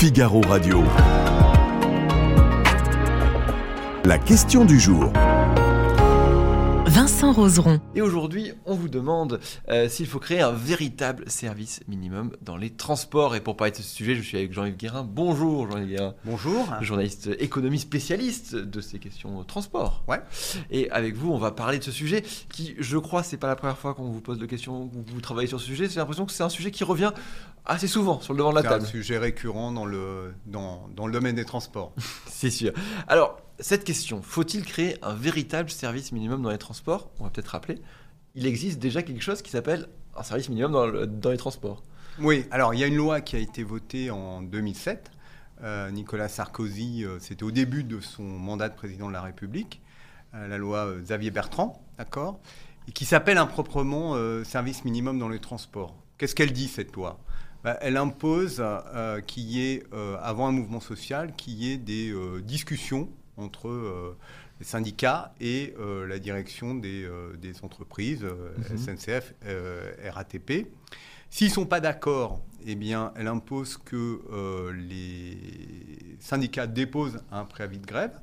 Figaro Radio. La question du jour. Vincent Roseron. Et aujourd'hui, on vous demande euh, s'il faut créer un véritable service minimum dans les transports. Et pour parler de ce sujet, je suis avec Jean-Yves Guérin. Bonjour Jean-Yves Guérin. Bonjour. Journaliste économie spécialiste de ces questions de transport. Ouais. Et avec vous, on va parler de ce sujet qui, je crois, c'est pas la première fois qu'on vous pose de questions, que vous travaillez sur ce sujet. J'ai l'impression que c'est un sujet qui revient assez souvent sur le devant de la C'est table. un sujet récurrent dans le, dans, dans le domaine des transports. C'est sûr. Alors, cette question, faut-il créer un véritable service minimum dans les transports? On va peut-être rappeler, il existe déjà quelque chose qui s'appelle un service minimum dans, le- dans les transports. Oui, alors il y a une loi qui a été votée en 2007. Euh, Nicolas Sarkozy, euh, c'était au début de son mandat de président de la République, euh, la loi Xavier Bertrand, d'accord? Qui s'appelle improprement service minimum dans les transports. Qu'est-ce qu'elle dit cette loi? Bah, Elle impose qu'il y ait, avant un mouvement social, qu'il y ait des discussions entre euh, les syndicats et euh, la direction des, euh, des entreprises, euh, SNCF, RATP. S'ils ne sont pas d'accord, eh bien, elle impose que les syndicats déposent un préavis de grève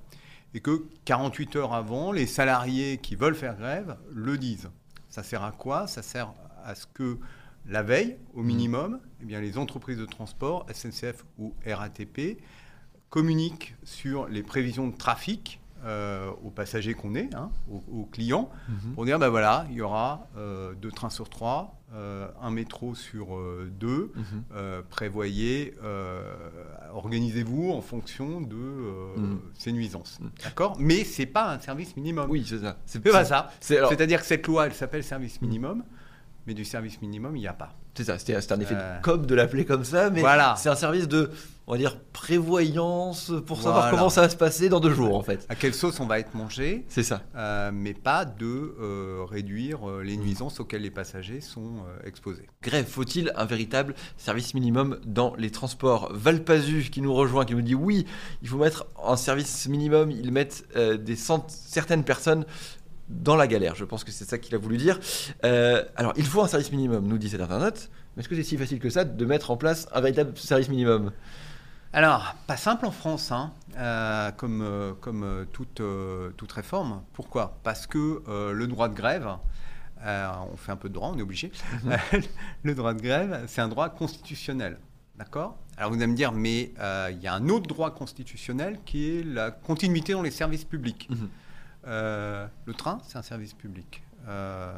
et que 48 heures avant, les salariés qui veulent faire grève le disent. Ça sert à quoi? Ça sert à ce que la veille, au minimum, eh bien, les entreprises de transport, SNCF ou RATP, communiquent sur les prévisions de trafic euh, aux passagers qu'on est, hein, aux, aux clients, pour dire, ben voilà, il y aura euh, deux trains sur trois, euh, un métro sur deux, euh, prévoyez, organisez-vous en fonction de Mhm. ces nuisances. D'accord? Mais c'est pas un service minimum. Oui, c'est ça. C'est pas ça. C'est-à-dire que cette loi, elle s'appelle service minimum, mais du service minimum, il n'y a pas. C'est ça, c'était un effet Euh, de com de l'appeler comme ça, mais Voilà. c'est un service de, on va dire, prévoyance pour savoir Voilà. comment ça va se passer dans deux jours, en fait. À quelle sauce on va être mangé C'est ça. euh, mais pas de euh, réduire euh, les nuisances auxquelles les passagers sont exposés. Grève, faut-il un véritable service minimum dans les transports? Valpazu qui nous rejoint, qui nous dit oui, il faut mettre un service minimum, ils mettent des cent- certaines personnes dans la galère. Je pense que c'est ça qu'il a voulu dire. Euh, alors, il faut un service minimum, nous dit cet internaute, mais est-ce que c'est si facile que ça de mettre en place un véritable service minimum? Alors, pas simple en France, hein, euh, comme, euh, comme toute, toute réforme. Pourquoi? Parce que le droit de grève, on fait un peu de droit, on est obligé. le droit de grève, c'est un droit constitutionnel. D'accord? Alors vous allez me dire, mais il y a un autre droit constitutionnel qui est la continuité dans les services publics. Euh, le train, c'est un service public. Euh,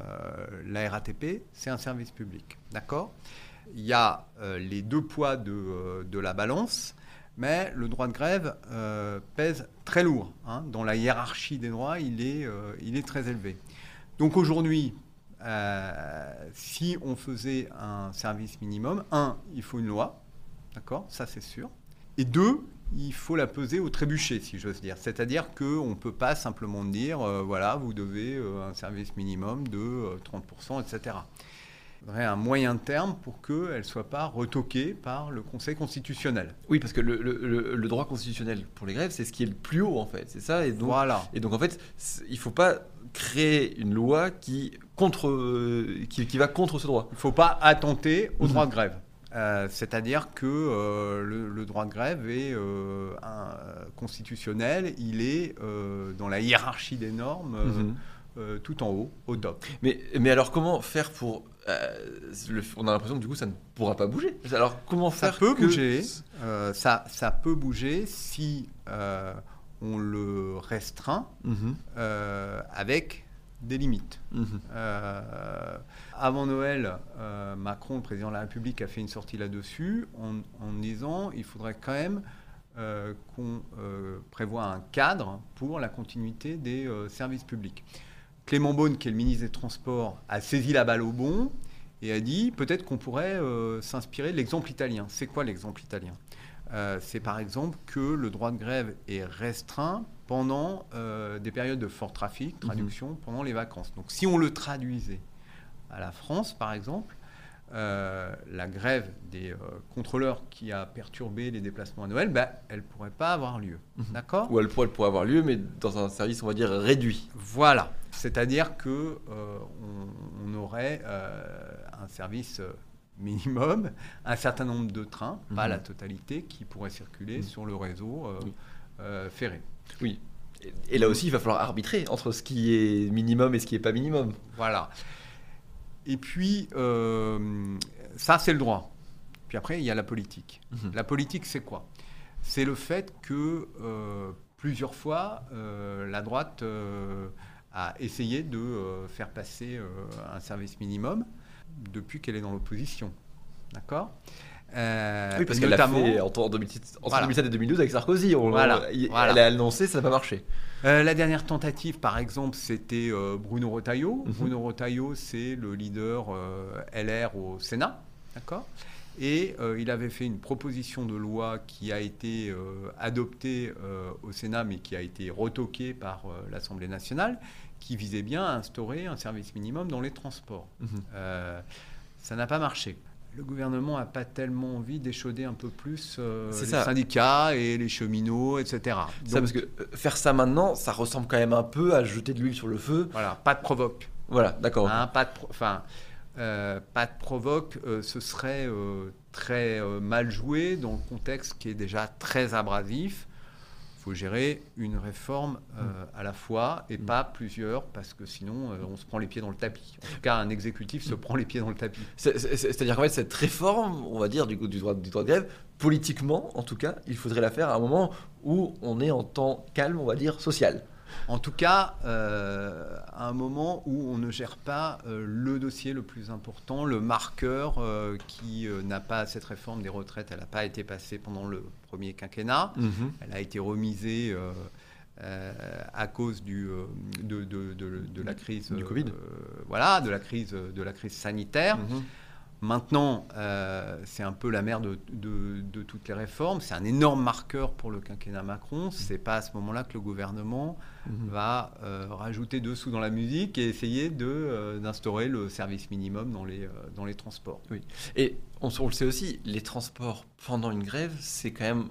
la RATP, c'est un service public. D'accord? Il y a euh, les deux poids de, de la balance, mais le droit de grève pèse très lourd. hein. Dans la hiérarchie des droits, il est, il est très élevé. Donc aujourd'hui, si on faisait un service minimum, un, il faut une loi, d'accord, ça c'est sûr. Et deux, il faut la peser au trébuchet, si j'ose dire. C'est-à-dire qu'on ne peut pas simplement dire, euh, voilà, vous devez euh, un service minimum de euh, 30%, etc. Il faudrait un moyen terme pour qu'elle ne soit pas retoquée par le Conseil constitutionnel. Oui, parce que le, le- le- le droit constitutionnel pour les grèves, c'est ce qui est le plus haut, en fait. C'est ça et donc, voilà. Et donc en fait, il ne faut pas créer une loi qui, contre, euh, qui, qui va contre ce droit. Il ne faut pas attenter au Mhm. droit de grève. Euh, C'est-à-dire que euh, le, le droit de grève est euh, un- constitutionnel, il est dans la hiérarchie des normes Mhm. tout en haut, au top. Mais, mais alors comment faire pour... le- on a l'impression que du coup ça ne pourra pas bouger. Alors comment Ça faire peut que- bouger, ça, ça peut bouger si on le restreint Mhm, avec des limites. mhm. Euh, avant Noël, euh, Macron, le président de la République, a fait une sortie là-dessus en, en disant il faudrait quand même euh, qu'on prévoit un cadre pour la continuité des services publics. Clément Beaune, qui est le ministre des Transports, a saisi la balle au bon et a dit peut-être qu'on pourrait s'inspirer de l'exemple italien. C'est quoi l'exemple italien? C'est par exemple que le droit de grève est restreint pendant euh, des périodes de fort trafic, traduction, pendant les vacances. Donc si on le traduisait à la France, par exemple, euh, la grève des euh, contrôleurs qui a perturbé les déplacements à Noël, ben, elle ne pourrait pas avoir lieu. D'accord? Ou elle pourrait, elle pourrait avoir lieu, mais dans un service, on va dire, réduit. Voilà. C'est-à-dire que on, on aurait un service minimum un certain nombre de trains, pas Mhm. la totalité, qui pourraient circuler Mhm. sur le réseau Oui. ferré. Oui. Et- là aussi, il va falloir arbitrer entre ce qui est minimum et ce qui n'est pas minimum. Voilà. Et puis, euh, ça, c'est le droit. Puis après, il y a la politique. Mhm. La politique, c'est quoi? C'est le fait que euh, plusieurs fois, euh, la droite a essayé de faire passer un service minimum depuis qu'elle est dans l'opposition. D'accord? Euh, Oui, parce qu'elle l'a fait entre, en 2007, entre Voilà. 2007 et 2012 avec Sarkozy. On- Voilà, il- voilà. Elle a annoncé, ça n'a pas marché. Euh, la dernière tentative, par exemple, c'était euh, Bruno Retailleau. Mhm. Bruno Retailleau, c'est le leader LR au Sénat, d'accord? Et il avait fait une proposition de loi qui a été adoptée au Sénat, mais qui a été retoquée par l'Assemblée nationale, qui visait bien à instaurer un service minimum dans les transports. Mhm. Ça n'a pas marché. Le gouvernement n'a pas tellement envie d'échauder un peu plus euh, les ça. syndicats et les cheminots, etc. Ça, parce que euh, faire ça maintenant, ça ressemble quand même un peu à jeter de l'huile sur le feu. Voilà, pas de provoque. Voilà, d'accord. Hein, pas de, pro- enfin, euh, pas de provoque, euh, ce serait très mal joué dans le contexte qui est déjà très abrasif. Faut gérer une réforme euh, à la fois et Mm. pas plusieurs, parce que sinon euh, on se prend les pieds dans le tapis. En tout cas, un exécutif se prend les pieds dans le tapis. C'est- c'est- c'est- C'est-à-dire qu'en fait, cette réforme, on va dire, du, coup, du, droit, du droit de grève, politiquement, en tout cas, il faudrait la faire à un moment où on est en temps calme, on va dire, social. En tout cas, euh, à un moment où on ne gère pas euh, le dossier le plus important, le marqueur euh, qui euh, n'a pas cette réforme des retraites, elle n'a pas été passée pendant le premier quinquennat. Elle a été remisée euh, euh, à cause du, euh, de, de- de- de la crise Du euh, Covid. voilà, de la crise, de la crise sanitaire. Mhm. Maintenant, euh, c'est un peu la mère de, de- de toutes les réformes. C'est un énorme marqueur pour le quinquennat Macron. C'est pas à ce moment-là que le gouvernement Mhm. va euh, rajouter deux sous dans la musique et essayer de, euh, d'instaurer le service minimum dans les, dans les transports. Et on, on le sait aussi, les transports pendant une grève, c'est quand même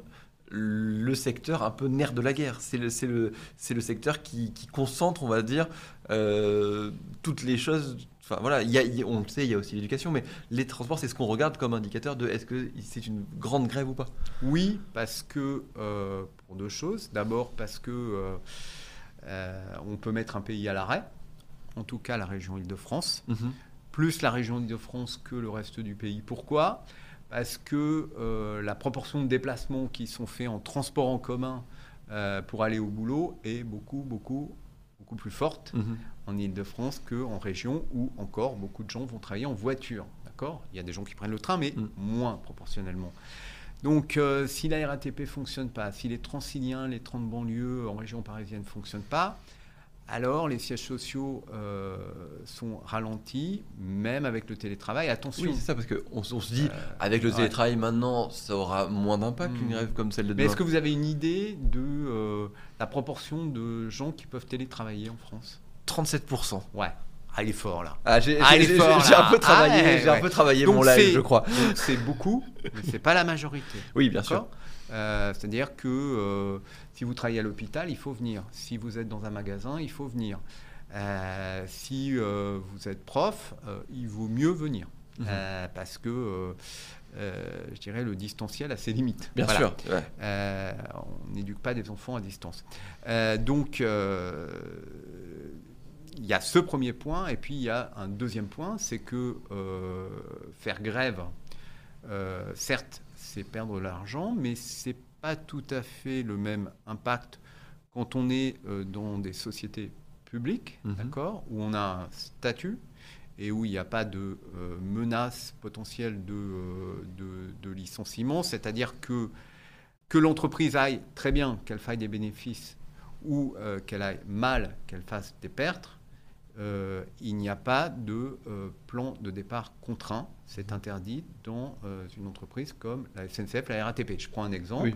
le secteur un peu nerf de la guerre. C'est le, c'est le, c'est le secteur qui, qui concentre, on va dire, toutes les choses. Enfin voilà, y a- y on le sait, il y a aussi l'éducation, mais les transports, c'est ce qu'on regarde comme indicateur de est-ce que c'est une grande grève ou pas. Oui, parce que euh, pour deux choses. D'abord parce que euh, euh, on peut mettre un pays à l'arrêt, en tout cas la région Île-de-France, plus la région Île-de-France que le reste du pays. Pourquoi? Parce que la proportion de déplacements qui sont faits en transport en commun pour aller au boulot est beaucoup, beaucoup, beaucoup plus forte Mhm. En Ile-de-France qu'en région où encore beaucoup de gens vont travailler en voiture. D'accord? Il y a des gens qui prennent le train, mais Mm. moins proportionnellement. Donc, euh, si la RATP ne fonctionne pas, si les Transiliens, les 30 banlieues en région parisienne ne fonctionnent pas, alors les sièges sociaux euh, sont ralentis, même avec le télétravail. Attention. Oui, c'est ça, parce qu'on on se dit, Euh, avec le ouais. télétravail maintenant, ça aura moins d'impact qu'une Mhm. grève comme celle de Mais demain. est-ce que vous avez une idée de euh, la proportion de gens qui peuvent télétravailler en France? 37%. Ouais. Ah, il est fort là. Ah, j'ai Ah, un peu travaillé, Ah, ouais, j'ai un ouais. peu travaillé Donc mon live, je crois. C'est beaucoup, mais c'est pas la majorité. Oui, bien sûr. Euh, C'est-à-dire que euh, si vous travaillez à l'hôpital, il faut venir. Si vous êtes dans un magasin, il faut venir. Euh, si euh, vous êtes prof, euh, il vaut mieux venir. Mhm. Euh, parce que, euh, euh, je dirais, le distanciel a ses limites. Bien Voilà. sûr. ouais. Euh, on n'éduque pas des enfants à distance. Euh, donc, euh, il y a ce premier point, et puis il y a un deuxième point, c'est que euh, faire grève, euh, certes, c'est perdre l'argent, mais c'est pas tout à fait le même impact quand on est euh, dans des sociétés publiques, Mhm. d'accord, où on a un statut et où il n'y a pas de menace potentielle de, de- de licenciement, c'est-à-dire que que l'entreprise aille très bien, qu'elle fasse des bénéfices, ou euh, qu'elle aille mal, qu'elle fasse des pertes, euh, il n'y a pas de euh, plan de départ contraint. C'est interdit dans euh, une entreprise comme la SNCF, la RATP. Je prends un exemple. Oui.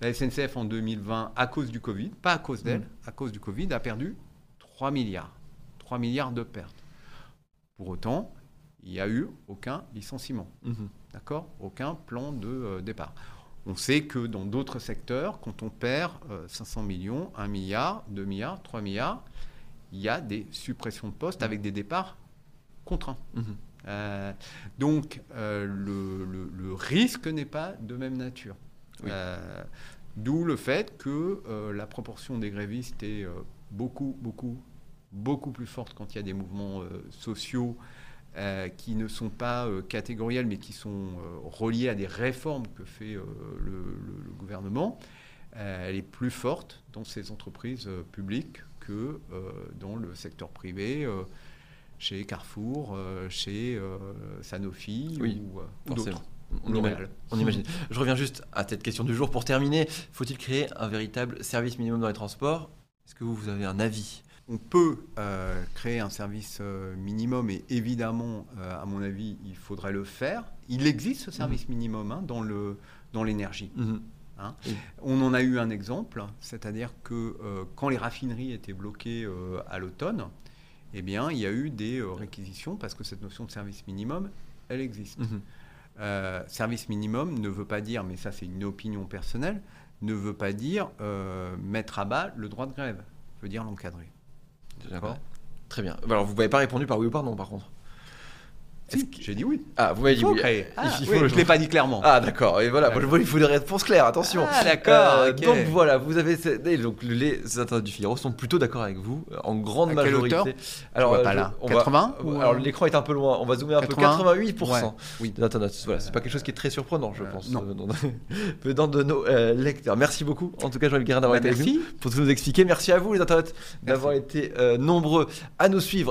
La SNCF en 2020, à cause du Covid, pas à cause d'elle, Mhm. à cause du Covid, a perdu 3 milliards. 3 milliards de pertes. Pour autant, il n'y a eu aucun licenciement. Mhm. D'accord? Aucun plan de départ. On sait que dans d'autres secteurs, quand on perd euh, 500 millions, 1 milliard, 2 milliards, 3 milliards, il y a des suppressions de postes avec des départs contraints. Mhm. Euh, donc, euh, le, le- le risque n'est pas de même nature. Oui. Euh, D'où le fait que la proportion des grévistes est beaucoup, beaucoup, beaucoup plus forte quand il y a des mouvements sociaux qui ne sont pas catégoriels, mais qui sont reliés à des réformes que fait le, gouvernement. Elle est plus forte dans ces entreprises publiques que euh, dans le secteur privé, euh, chez Carrefour, euh, chez Sanofi Oui, ou, forcément. d'autres. On imagine. On imagine. Je reviens juste à cette question du jour pour terminer. Faut-il créer un véritable service minimum dans les transports? Est-ce que vous, vous avez un avis? On peut euh, créer un service euh, minimum et évidemment, euh, à mon avis, il faudrait le faire. Il existe ce service minimum hein, dans le dans l'énergie. On en a eu un exemple, c'est-à-dire que euh, quand les raffineries étaient bloquées euh, à l'automne, eh bien, il y a eu des euh, réquisitions parce que cette notion de service minimum, elle existe. Mhm. Service minimum ne veut pas dire, mais ça c'est une opinion personnelle, ne veut pas dire mettre à bas le droit de grève, veut dire l'encadrer. D'accord? Très bien. Alors, vous m'avez pas répondu par oui ou par non, par contre. Si, j'ai dit oui? Ah, vous m'avez dit oui. Ah, Il oui, faut- je ne l'ai pas dit clairement. Ah, d'accord. Et voilà, moi, il faut des réponses claires, attention. Ah, d'accord, Euh. Donc voilà, vous avez et donc les internautes du Figaro sont plutôt d'accord avec vous euh, en grande À quelle majorité. hauteur? Alors vois pas je- là. on 80 va- ou, Alors euh, l'écran est un peu loin. On va zoomer un 80? peu. 88 Ouais, oui. des internautes. Voilà, c'est pas quelque chose qui est très surprenant, je Euh, pense. non. euh, dans, venant de nos euh, lecteurs. Merci beaucoup. En tout cas, Joël Guérin d'avoir Bah, été avec merci. nous pour tout nous expliquer. Merci à vous les internautes d'avoir été euh, nombreux à nous suivre